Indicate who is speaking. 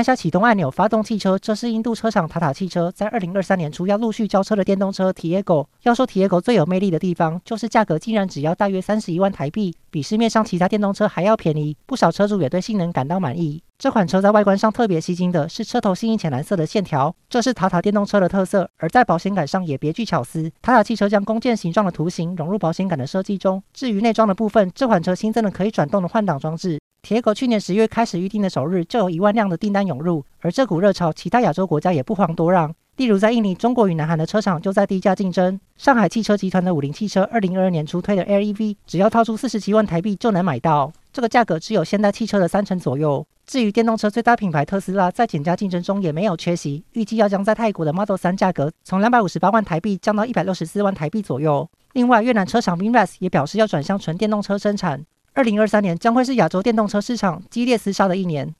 Speaker 1: 按下启动按钮，发动汽车。这是印度车厂塔塔汽车在二零二三年初要陆续交车的电动车 Tiago。要说 Tiago 最有魅力的地方，就是价格竟然只要大约三十一万台币，比市面上其他电动车还要便宜。不少车主也对性能感到满意。这款车在外观上特别吸睛的是车头细腻浅蓝色的线条，这是塔塔电动车的特色。而在保险杆上也别具巧思，塔塔汽车将弓箭形状的图形融入保险杆的设计中。至于内装的部分，这款车新增了可以转动的换挡装置。铁狗去年十月开始预定的首日就有一万辆的订单涌入，而这股热潮，其他亚洲国家也不遑多让。例如在印尼、中国与南韩的车厂就在低价竞争。上海汽车集团的五菱汽车二零二二年初推的 L EV，只要掏出四十七万台币就能买到，这个价格只有现代汽车的三成左右。至于电动车最大品牌特斯拉，在减价竞争中也没有缺席，预计要将在泰国的 Model 3价格从两百五十八万台币降到一百六十四万台币左右。另外，越南车厂 VinFast 也表示要转向纯电动车生产。二零二三年将会是亚洲电动车市场激烈厮杀的一年。